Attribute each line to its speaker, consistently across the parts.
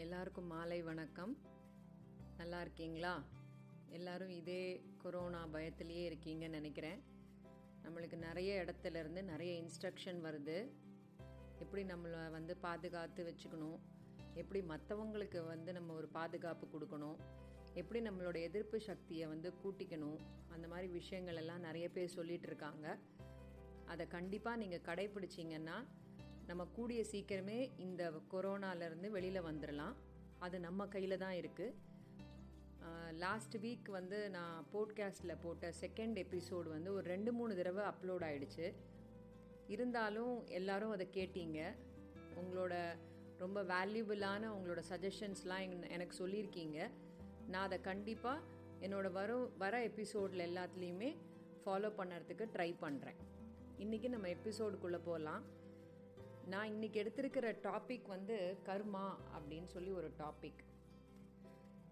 Speaker 1: எல்லாருக்கும் மாலை வணக்கம். நல்லா இருக்கீங்களா? எல்லாரும் இதே கொரோனா பயத்திலேயே இருக்கீங்கன்னு நினைக்கிறேன். நம்மளுக்கு நிறைய இடத்துல இருந்து நிறைய இன்ஸ்ட்ரக்ஷன் வருது. எப்படி நம்மளை வந்து பாதுகாத்து வச்சுக்கணும்? எப்படி மற்றவங்களுக்கு வந்து நம்ம ஒரு பாதுகாப்பு கொடுக்கணும்? எப்படி நம்மளோட எதிர்ப்பு சக்தியை வந்து கூட்டிக்கணும்? அந்த மாதிரி விஷயங்கள் எல்லாம் நிறைய பேர் சொல்லிகிட்டு இருக்காங்க. அதை கண்டிப்பாக நீங்கள் கடைப்பிடிச்சிங்கன்னா நம்ம கூடிய சீக்கிரமே இந்த கொரோனாலேருந்து வெளியில் வந்துடலாம் அது நம்ம கையில் தான் இருக்குது லாஸ்ட் வீக் வந்து நான் போட்காஸ்டில் போட்ட செகண்ட் எபிசோடு வந்து ஒரு ரெண்டு மூணு தடவை அப்லோட் ஆகிடுச்சு இருந்தாலும் எல்லாரும் அதை கேட்டீங்க. உங்களோட ரொம்ப வேல்யூபிளான உங்களோட சஜஷன்ஸ்லாம் எனக்கு சொல்லியிருக்கீங்க. நான் அதை கண்டிப்பாக என்னோட வரும் வர எபிசோடில் எல்லாத்துலேயுமே ஃபாலோ பண்ணுறதுக்கு ட்ரை பண்ணுறேன் இன்றைக்கி நம்ம எபிசோடுக்குள்ளே போகலாம் நான் இன்னைக்கு எடுத்திருக்கிற டாபிக் வந்து கர்மா அப்படின்னு சொல்லி ஒரு டாபிக்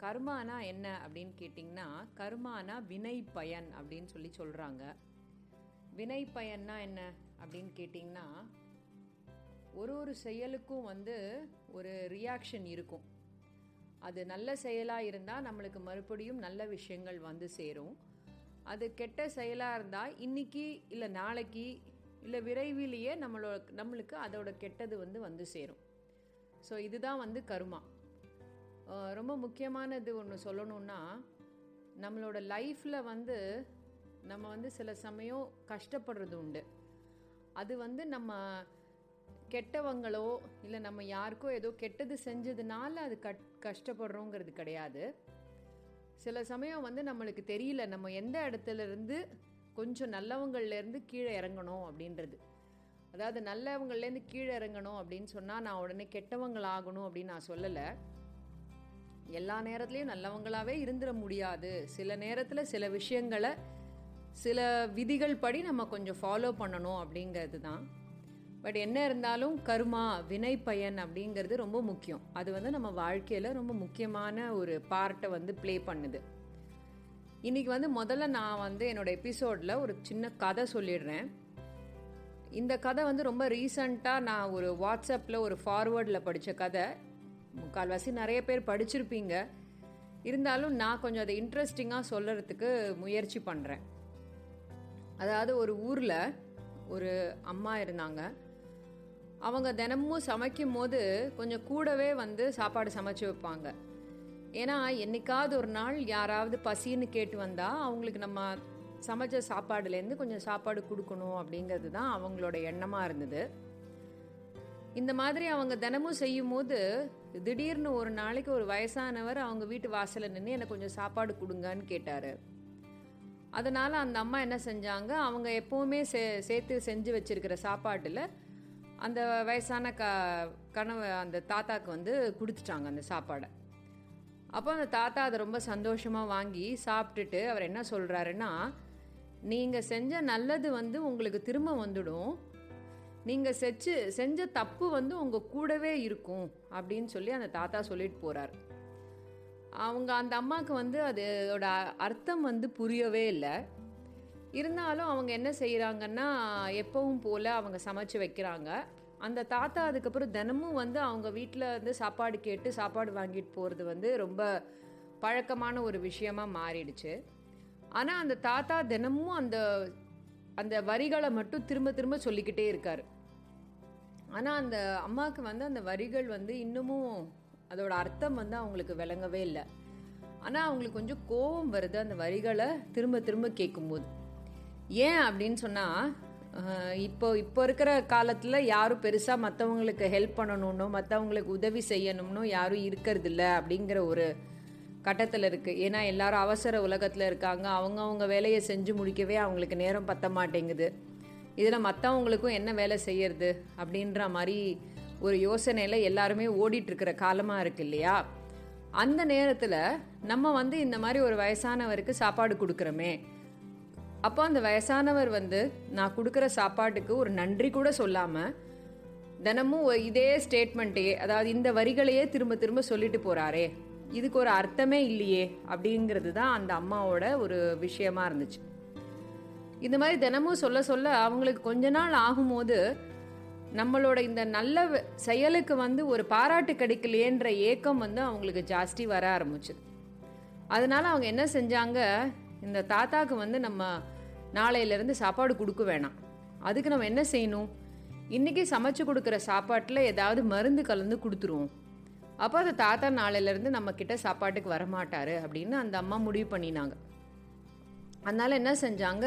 Speaker 1: கர்மானா என்ன அப்படின்னு கேட்டிங்கன்னா கர்மானா வினை பயன் அப்படின்னு சொல்லி சொல்கிறாங்க வினை பயன்னா என்ன அப்படின்னு கேட்டிங்கன்னா ஒரு ஒரு செயலுக்கும் வந்து ஒரு ரியாக்ஷன் இருக்கும். அது நல்ல செயலாக இருந்தால் நம்மளுக்கு மறுபடியும் நல்ல விஷயங்கள் வந்து சேரும். அது கெட்ட செயலாக இருந்தால் இன்னைக்கு இல்லை நாளைக்கு இல்லை விரைவிலேயே நம்மளோட நம்மளுக்கு அதோட கெட்டது வந்து வந்து சேரும். ஸோ இதுதான் வந்து கருமா. ரொம்ப முக்கியமானது ஒன்று சொல்லணுன்னா நம்மளோட லைஃப்பில் வந்து நம்ம வந்து சில சமயம் கஷ்டப்படுறது உண்டு. அது வந்து நம்ம கெட்டவங்களோ இல்லை நம்ம யாருக்கோ ஏதோ கெட்டது செஞ்சதுனால அது கட் கஷ்டப்படுறோங்கிறது கிடையாது. சில சமயம் வந்து நம்மளுக்கு தெரியல நம்ம எந்த இடத்துல இருந்து கொஞ்சம் நல்லவங்கள்லேருந்து கீழே இறங்கணும் அப்படின்றது. அதாவது நல்லவங்கள்லேருந்து கீழே இறங்கணும் அப்படின்னு சொன்னால் நான் உடனே கெட்டவங்களாகணும் அப்படின்னு நான் சொல்லலை. எல்லா நேரத்துலையும் நல்லவங்களாகவே இருந்துட முடியாது. சில நேரத்தில் சில விஷயங்களை சில விதிகள் படி நம்ம கொஞ்சம் ஃபாலோ பண்ணணும் அப்படிங்கிறது தான். பட் என்ன இருந்தாலும் கருமா வினை பயன் அப்படிங்கிறது ரொம்ப முக்கியம். அது வந்து நம்ம வாழ்க்கையில் ரொம்ப முக்கியமான ஒரு பார்ட்டை வந்து ப்ளே பண்ணுது. இன்றைக்கி வந்து முதல்ல நான் வந்து என்னோட எபிசோடில் ஒரு சின்ன கதை சொல்லிடுறேன். இந்த கதை வந்து ரொம்ப ரீசண்டாக நான் ஒரு வாட்ஸ்அப்பில் ஒரு ஃபார்வேர்டில் படித்த கதை. முக்கால்வாசி நிறைய பேர் படிச்சிருப்பீங்க. இருந்தாலும் நான் கொஞ்சம் அதை இன்ட்ரெஸ்டிங்காக சொல்கிறதுக்கு முயற்சி பண்ணுறேன் அதாவது ஒரு ஊரில் ஒரு அம்மா இருந்தாங்க. அவங்க தினமும் சமைக்கும் போது கொஞ்சம் கூடவே வந்து சாப்பாடு சமைச்சு வைப்பாங்க. ஏன்னா என்னைக்காவது ஒரு நாள் யாராவது பசின்னு கேட்டு வந்தால் அவங்களுக்கு நம்ம சமைச்ச சாப்பாடுலேருந்து கொஞ்சம் சாப்பாடு கொடுக்கணும் அப்படிங்கிறது தான் அவங்களோட எண்ணமாக இருந்தது. இந்த மாதிரி அவங்க தினமும் செய்யும் போது திடீர்னு ஒரு நாளைக்கு ஒரு வயசானவர் அவங்க வீட்டு வாசலில் நின்று எனக்கு கொஞ்சம் சாப்பாடு கொடுங்கன்னு கேட்டார். அதனால் அந்த அம்மா என்ன செஞ்சாங்க அவங்க எப்போவுமே சே சேர்த்து செஞ்சு வச்சுருக்கிற சாப்பாட்டில் அந்த வயசான க கனவு அந்த தாத்தாக்கு வந்து கொடுத்துட்டாங்க அந்த சாப்பாடை. அப்போ அந்த தாத்தா அதை ரொம்ப சந்தோஷமாக வாங்கி சாப்பிட்டுட்டு அவர் என்ன சொல்கிறாருன்னா நீங்கள் செஞ்ச நல்லது வந்து உங்களுக்கு திரும்ப வந்துடும். நீங்கள் செஞ்சு செஞ்ச தப்பு வந்து உங்கள் கூடவே இருக்கும். அப்படின்னு சொல்லி அந்த தாத்தா சொல்லிட்டு போகிறார் அவங்க அந்த அம்மாவுக்கு வந்து அதோட அர்த்தம் வந்து புரியவே இல்லை. இருந்தாலும் அவங்க என்ன செய்கிறாங்கன்னா எப்பவும் போல் அவங்க சமைச்சு வைக்கிறாங்க. அந்த தாத்தா அதுக்கப்புறம் தினமும் வந்து அவங்க வீட்டில் வந்து சாப்பாடு கேட்டு சாப்பாடு வாங்கிட்டு போகிறது வந்து ரொம்ப பழக்கமான ஒரு விஷயமா மாறிடுச்சு. ஆனால் அந்த தாத்தா தினமும் அந்த அந்த வரிகளை மட்டும் திரும்ப திரும்ப சொல்லிக்கிட்டே இருக்கார். ஆனால் அந்த அம்மாவுக்கு வந்து அந்த வரிகள் வந்து இன்னமும் அதோட அர்த்தம் வந்து அவங்களுக்கு விளங்கவே இல்லை. ஆனால் அவங்களுக்கு கொஞ்சம் கோபம் வருது அந்த வரிகளை திரும்ப திரும்ப கேட்கும்போது ஏன் அப்படின்னு சொன்னால் இப்போ இப்போ இருக்கிற காலத்தில் யாரும் பெருசாக மற்றவங்களுக்கு ஹெல்ப் பண்ணணும்னோ மற்றவங்களுக்கு உதவி செய்யணும்னோ யாரும் இருக்கிறதில்ல அப்படிங்கிற ஒரு கட்டத்தில் இருக்குது ஏன்னா எல்லாரும் அவசர உலகத்தில் இருக்காங்க. அவங்கவுங்க வேலையை செஞ்சு முடிக்கவே அவங்களுக்கு நேரம் பத்த மாட்டேங்குது. இதில் மற்றவங்களுக்கும் என்ன வேலை செய்யறது அப்படின்ற மாதிரி ஒரு யோசனையில் எல்லாருமே ஓடிட்டுருக்கிற காலமாக இருக்கு இல்லையா? அந்த நேரத்தில் நம்ம வந்து இந்த மாதிரி ஒரு வயசானவருக்கு சாப்பாடு கொடுக்குறோமே. அப்போ அந்த வயசானவர் வந்து நான் கொடுக்குற சாப்பாட்டுக்கு ஒரு நன்றி கூட சொல்லாமல் தினமும் இதே ஸ்டேட்மெண்ட்டே அதாவது இந்த வரிகளையே திரும்ப திரும்ப சொல்லிட்டு போகிறாரே இதுக்கு ஒரு அர்த்தமே இல்லையே அப்படிங்கிறது தான் அந்த அம்மாவோட ஒரு விஷயமா இருந்துச்சு. இந்த மாதிரி தினமும் சொல்ல சொல்ல அவங்களுக்கு கொஞ்ச நாள் ஆகும்போது நம்மளோட இந்த நல்ல செயலுக்கு வந்து ஒரு பாராட்டு கிடைக்கலையேன்ற ஏக்கம் வந்து அவங்களுக்கு ஜாஸ்தி வர ஆரம்பிச்சுது. அதனால அவங்க என்ன செஞ்சாங்க இந்த தாத்தாக்கு வந்து நம்ம நாளையிலேருந்து சாப்பாடு கொடுக்க வேணாம். அதுக்கு நம்ம என்ன செய்யணும்? இன்றைக்கி சமைச்சு கொடுக்குற சாப்பாட்டில் ஏதாவது மருந்து கலந்து கொடுத்துருவோம். அப்போ அந்த தாத்தா நாளையிலேருந்து நம்ம கிட்ட சாப்பாட்டுக்கு வரமாட்டார் அப்படின்னு அந்த அம்மா முடிவு பண்ணினாங்க. அதனால் என்ன செஞ்சாங்க?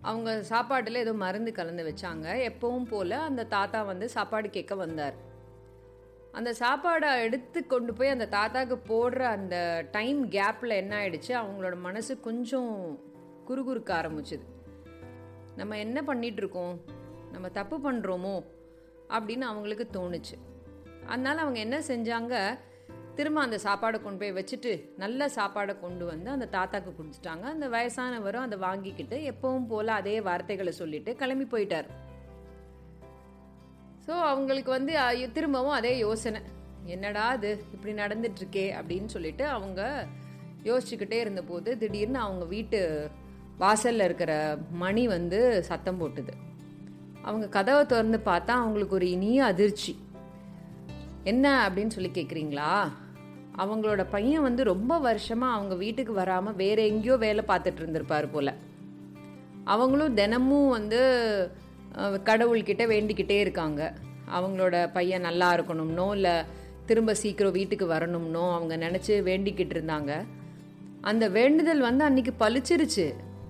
Speaker 1: அவங்க சாப்பாட்டில் ஏதோ மருந்து கலந்து வச்சாங்க. எப்பவும் போல் அந்த தாத்தா வந்து சாப்பாடு கேட்க வந்தார். அந்த சாப்பாடை எடுத்து கொண்டு போய் அந்த தாத்தாக்கு போடுற அந்த டைம் கேப்பில் என்ன ஆயிடுச்சு? அவங்களோட மனசு கொஞ்சம் குறுகுறுக்க ஆரம்பிச்சுது. நம்ம என்ன பண்ணிட்டு இருக்கோம் நம்ம தப்பு பண்ணுறோமோ அப்படின்னு அவங்களுக்கு தோணுச்சு. அதனால அவங்க என்ன செஞ்சாங்க? திரும்ப அந்த சாப்பாடை கொண்டு போய் வச்சுட்டு நல்ல சாப்பாடை கொண்டு வந்து அந்த தாத்தாக்கு கொடுத்துட்டாங்க. அந்த வயசானவரும் அதை வாங்கிக்கிட்டு எப்பவும் போல் அதே வார்த்தைகளை சொல்லிட்டு கிளம்பி போயிட்டார். ஸோ அவங்களுக்கு வந்து திரும்பவும் அதே யோசனை. என்னடா இது? இப்படி நடந்துட்டுருக்கே அப்படின்னு சொல்லிட்டு அவங்க யோசிச்சுக்கிட்டே இருந்தபோது திடீர்னு அவங்க வீட்டு வாசலில் இருக்கிற மணி வந்து சத்தம் போட்டுது. அவங்க கதவை திறந்து பார்த்தா அவங்களுக்கு ஒரு இனிய அதிர்ச்சி. என்ன? அப்படின்னு சொல்லி கேட்குறீங்களா அவங்களோட பையன் வந்து ரொம்ப வருஷமாக அவங்க வீட்டுக்கு வராமல் வேற எங்கேயோ வேலை பார்த்துட்டு இருந்திருப்பார் போல. அவங்களும் தினமும் வந்து கடவுள்கிட்ட வேண்டிக்கிட்டே இருக்காங்க. அவங்களோட பையன் நல்லா இருக்கணும்னோ இல்லை திரும்ப சீக்கிரம் வீட்டுக்கு வரணும்னோ அவங்க நினச்சி வேண்டிக்கிட்டு இருந்தாங்க. அந்த வேண்டுதல் வந்து அன்னைக்கு பளிச்சிருச்சு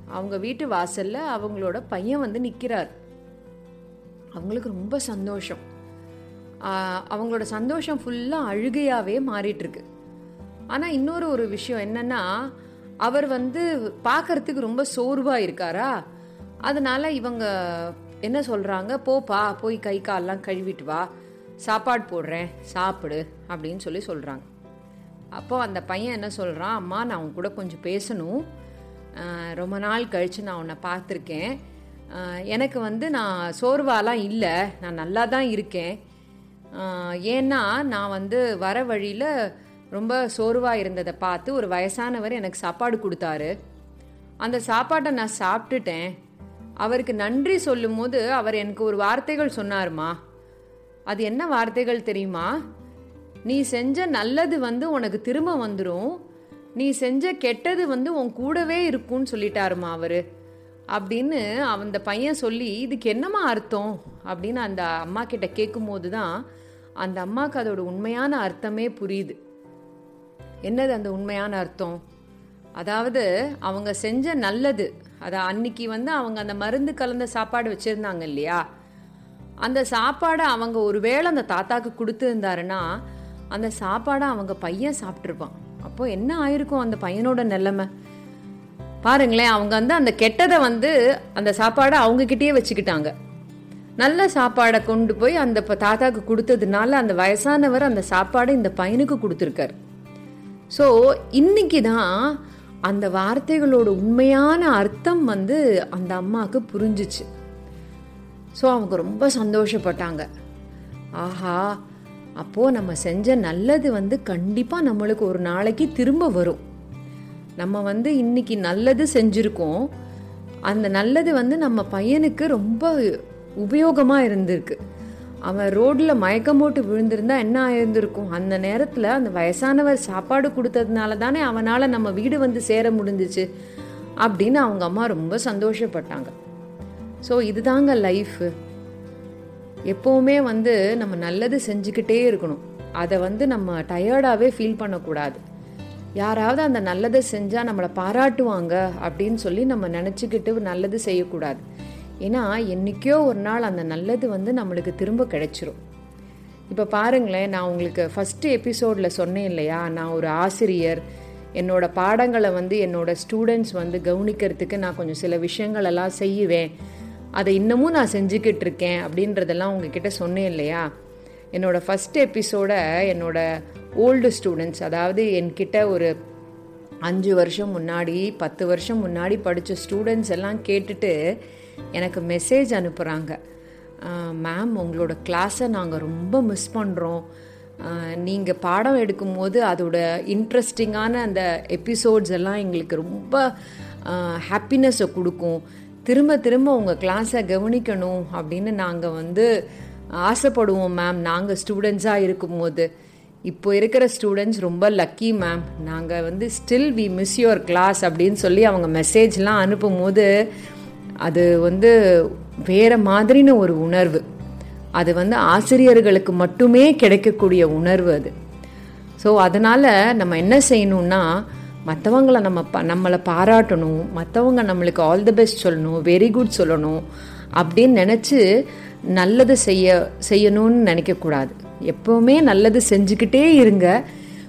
Speaker 1: அவங்க வீட்டு வாசல்ல அவங்களோட பையன் வந்து நிற்கிறார் அவங்களுக்கு ரொம்ப சந்தோஷம். அவங்களோட சந்தோஷம் ஃபுல்லாக அழுகையாகவே மாறிட்டுருக்கு. ஆனால் இன்னொரு ஒரு விஷயம் என்னன்னா அவர் வந்து பார்க்கறதுக்கு ரொம்ப சோர்வாக இருக்காரா? அதனால இவங்க என்ன சொல்கிறாங்க போப்பா போய் கை காலெலாம் கழுவிட்டு வா. சாப்பாடு போடுறேன் சாப்பிடு அப்படின்னு சொல்லி சொல்கிறாங்க அப்போ அந்த பையன் என்ன சொல்கிறான் அம்மா நான் உன் கூட கொஞ்சம் பேசணும். ரொம்ப நாள் கழித்து நான் உன்னை பார்த்துருக்கேன். எனக்கு வந்து நான் சோர்வாலாம் இல்லை. நான் நல்லா தான் இருக்கேன் ஏன்னா நான் வந்து வர வழியில் ரொம்ப சோர்வாக இருந்ததை பார்த்து ஒரு வயசானவர் எனக்கு சாப்பாடு கொடுத்தாரு. அந்த சாப்பாட்டை நான் சாப்பிட்டுட்டேன். அவருக்கு நன்றி சொல்லும்போது அவர் எனக்கு ஒரு வார்த்தைகள் சொன்னாருமா? அது என்ன வார்த்தைகள் தெரியுமா? நீ செஞ்ச நல்லது வந்து உனக்கு திரும்ப வந்துடும் நீ செஞ்ச கெட்டது வந்து உன் கூடவே இருக்கும்னு சொல்லிட்டாருமா அவரு? அப்படின்னு அந்த பையன் சொல்லி இதுக்கு என்னம்மா அர்த்தம்? அப்படின்னு அந்த அம்மா கிட்ட கேட்கும்போது தான் அந்த அம்மாவுக்கு அதோட உண்மையான அர்த்தமே புரியுது. என்னது அந்த உண்மையான அர்த்தம்? அதாவது அவங்க செஞ்ச நல்லது அதை அன்னைக்கு வந்து அவங்க அந்த மருந்து கலந்த சாப்பாடு வச்சுருந்தாங்க இல்லையா? அந்த சாப்பாடை அவங்க ஒருவேளை அந்த தாத்தாக்கு கொடுத்துருந்தாருன்னா அந்த சாப்பாடை அவங்க பையன் சாப்பிட்ருப்பான் அப்போ என்ன ஆயிருக்கும் அந்த பையனோட நிலைமை? பாருங்களேன் அவங்க வந்து அந்த கெட்டதை வந்து அந்த சாப்பாடை அவங்கக்கிட்டேயே வச்சுக்கிட்டாங்க. நல்ல சாப்பாடை கொண்டு போய் அந்த தாத்தாக்கு கொடுத்ததுனால அந்த வயசானவர் அந்த சாப்பாடை இந்த பையனுக்கு கொடுத்துருக்காரு. ஸோ இன்னைக்கு தான் அந்த வார்த்தைகளோட உண்மையான அர்த்தம் வந்து அந்த அம்மாவுக்கு புரிஞ்சிச்சு. ஸோ அவங்க ரொம்ப சந்தோஷப்பட்டாங்க. ஆஹா அப்போது நம்ம செஞ்ச நல்லது வந்து கண்டிப்பாக நம்மளுக்கு ஒரு நாளைக்கு திரும்ப வரும். நம்ம வந்து இன்னைக்கு நல்லது செஞ்சுருக்கோம். அந்த நல்லது வந்து நம்ம பையனுக்கு ரொம்ப உபயோகமாக இருந்திருக்கு. அவன் ரோட்டில் மயக்கம் போட்டு விழுந்திருந்தா என்ன ஆயிருந்திருக்கும்? அந்த நேரத்தில் அந்த வயசானவர் சாப்பாடு கொடுத்ததுனால தானே அவனால் நம்ம வீடு வந்து சேர முடிஞ்சிச்சு அப்படின்னு அவங்க அம்மா ரொம்ப சந்தோஷப்பட்டாங்க. ஸோ இதுதாங்க லைஃபு எப்போவுமே வந்து நம்ம நல்லது செஞ்சுக்கிட்டே இருக்கணும். அதை வந்து நம்ம டயர்டாகவே ஃபீல் பண்ணக்கூடாது. யாராவது அந்த நல்லதை செஞ்சால் நம்மளை பாராட்டுவாங்க அப்படின்னு சொல்லி நம்ம நினச்சிக்கிட்டு நல்லது செய்யக்கூடாது. ஏன்னா என்னைக்கோ ஒரு நாள் அந்த நல்லது வந்து நம்மளுக்கு திரும்ப கிடைச்சிரும். இப்போ பாருங்களேன் நான் உங்களுக்கு ஃபஸ்ட்டு எபிசோடில் சொன்னேன் இல்லையா? நான் ஒரு ஆசிரியர். என்னோட பாடங்களை வந்து என்னோடய ஸ்டூடெண்ட்ஸ் வந்து கவனிக்கிறதுக்கு நான் கொஞ்சம் சில விஷயங்களெல்லாம் செய்வேன். அதை இன்னமும் நான் செஞ்சுக்கிட்டு இருக்கேன் அப்படின்றதெல்லாம் உங்ககிட்ட சொன்னேன் இல்லையா? என்னோடய ஃபஸ்ட் எபிசோட என்னோடய ஓல்டு ஸ்டூடெண்ட்ஸ் அதாவது என்கிட்ட ஒரு அஞ்சு வருஷம் முன்னாடி பத்து வருஷம் முன்னாடி படித்த ஸ்டூடெண்ட்ஸ் எல்லாம் கேட்டுட்டு எனக்கு மெசேஜ் அனுப்புகிறாங்க மேம் உங்களோட கிளாஸை நாங்கள் ரொம்ப மிஸ் பண்ணுறோம் நீங்கள் பாடம் எடுக்கும்போது அதோட இன்ட்ரெஸ்டிங்கான அந்த எபிசோட்ஸ் எல்லாம் எங்களுக்கு ரொம்ப ஹாப்பினஸை கொடுக்கும். திரும்ப திரும்ப உங்கள் கிளாஸை கவனிக்கணும் அப்படின்னு நாங்கள் வந்து ஆசைப்படுவோம் மேம் நாங்கள் ஸ்டூடெண்ட்ஸாக இருக்கும்போது. இப்போ இருக்கிற ஸ்டூடெண்ட்ஸ் ரொம்ப லக்கி மேம் நாங்கள் வந்து still we miss your class அப்படின்னு சொல்லி அவங்க மெசேஜ்லாம் அனுப்பும்போது அது வந்து வேற மாதிரின ஒரு உணர்வு. அது வந்து ஆசிரியர்களுக்கு மட்டுமே கிடைக்கக்கூடிய உணர்வு அது. ஸோ அதனால் நம்ம என்ன செய்யணும்னா மற்றவங்கள நம்ம ப நம்மளை பாராட்டணும் மற்றவங்க நம்மளுக்கு ஆல் தி பெஸ்ட் சொல்லணும் வெரி குட் சொல்லணும் அப்படின்னு நினச்சி நல்லது செய்ய செய்யணும்னு நினைக்கக்கூடாது எப்போவுமே நல்லது செஞ்சுக்கிட்டே இருங்க.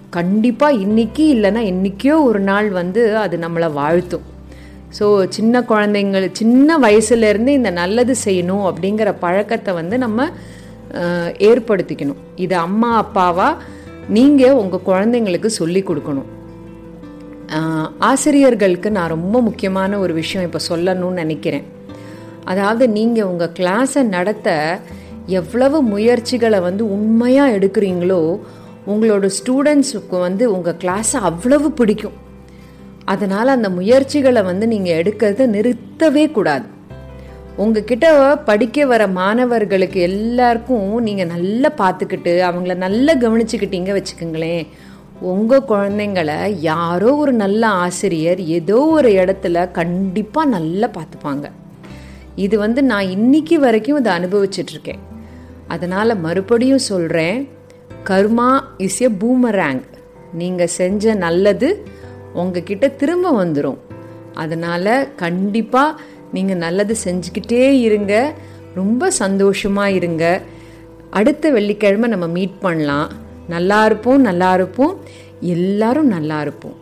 Speaker 1: கண்டிப்பாக இன்றைக்கி இல்லைன்னா இன்றைக்கியோ ஒரு நாள் வந்து அது நம்மளை வாழ்த்தும். ஸோ சின்ன குழந்தைங்கள் சின்ன வயசுலேருந்து இந்த நல்லது செய்யணும் அப்படிங்கிற பழக்கத்தை வந்து நம்ம ஏற்படுத்திக்கணும். இது அம்மா அப்பாவா நீங்கள் உங்கள் குழந்தைங்களுக்கு சொல்லி கொடுக்கணும். ஆசிரியர்களுக்கு நான் ரொம்ப முக்கியமான ஒரு விஷயம் இப்போ சொல்லணும்னு நினைக்கிறேன். அதாவது நீங்கள் உங்கள் கிளாஸை நடத்த எவ்வளவு முயற்சிகளை வந்து உண்மையாக எடுக்கிறீங்களோ உங்களோட ஸ்டூடெண்ட்ஸுக்கு வந்து உங்கள் கிளாஸை அவ்வளவு பிடிக்கும். அதனால் அந்த முயற்சிகளை வந்து நீங்கள் எடுக்கிறத நிறுத்தவே கூடாது. உங்ககிட்ட படிக்க வர மாணவர்களுக்கு எல்லாருக்கும் நீங்கள் நல்லா பார்த்துக்கிட்டு அவங்கள நல்லா கவனிச்சுக்கிட்டீங்க வச்சுக்கோங்களேன். உங்கள் குழந்தைங்கள யாரோ ஒரு நல்ல ஆசிரியர் ஏதோ ஒரு இடத்துல கண்டிப்பாக நல்லா பார்த்துப்பாங்க. இது வந்து நான் இன்னைக்கு வரைக்கும் இதை அனுபவிச்சிட்ருக்கேன் அதனால் மறுபடியும் சொல்கிறேன் கர்மா இஸ் எ பூமரேங். நீங்கள் செஞ்ச நல்லது உங்ககிட்ட திரும்ப வந்துடும் அதனால் கண்டிப்பாக நீங்கள் நல்லது செஞ்சுக்கிட்டே இருங்க. ரொம்ப சந்தோஷமாக இருங்க. அடுத்த வெள்ளிக்கிழமை நம்ம மீட் பண்ணலாம். நல்லா இருப்போம் நல்லா இருப்போம். எல்லாரும் நல்லா இருப்போம்.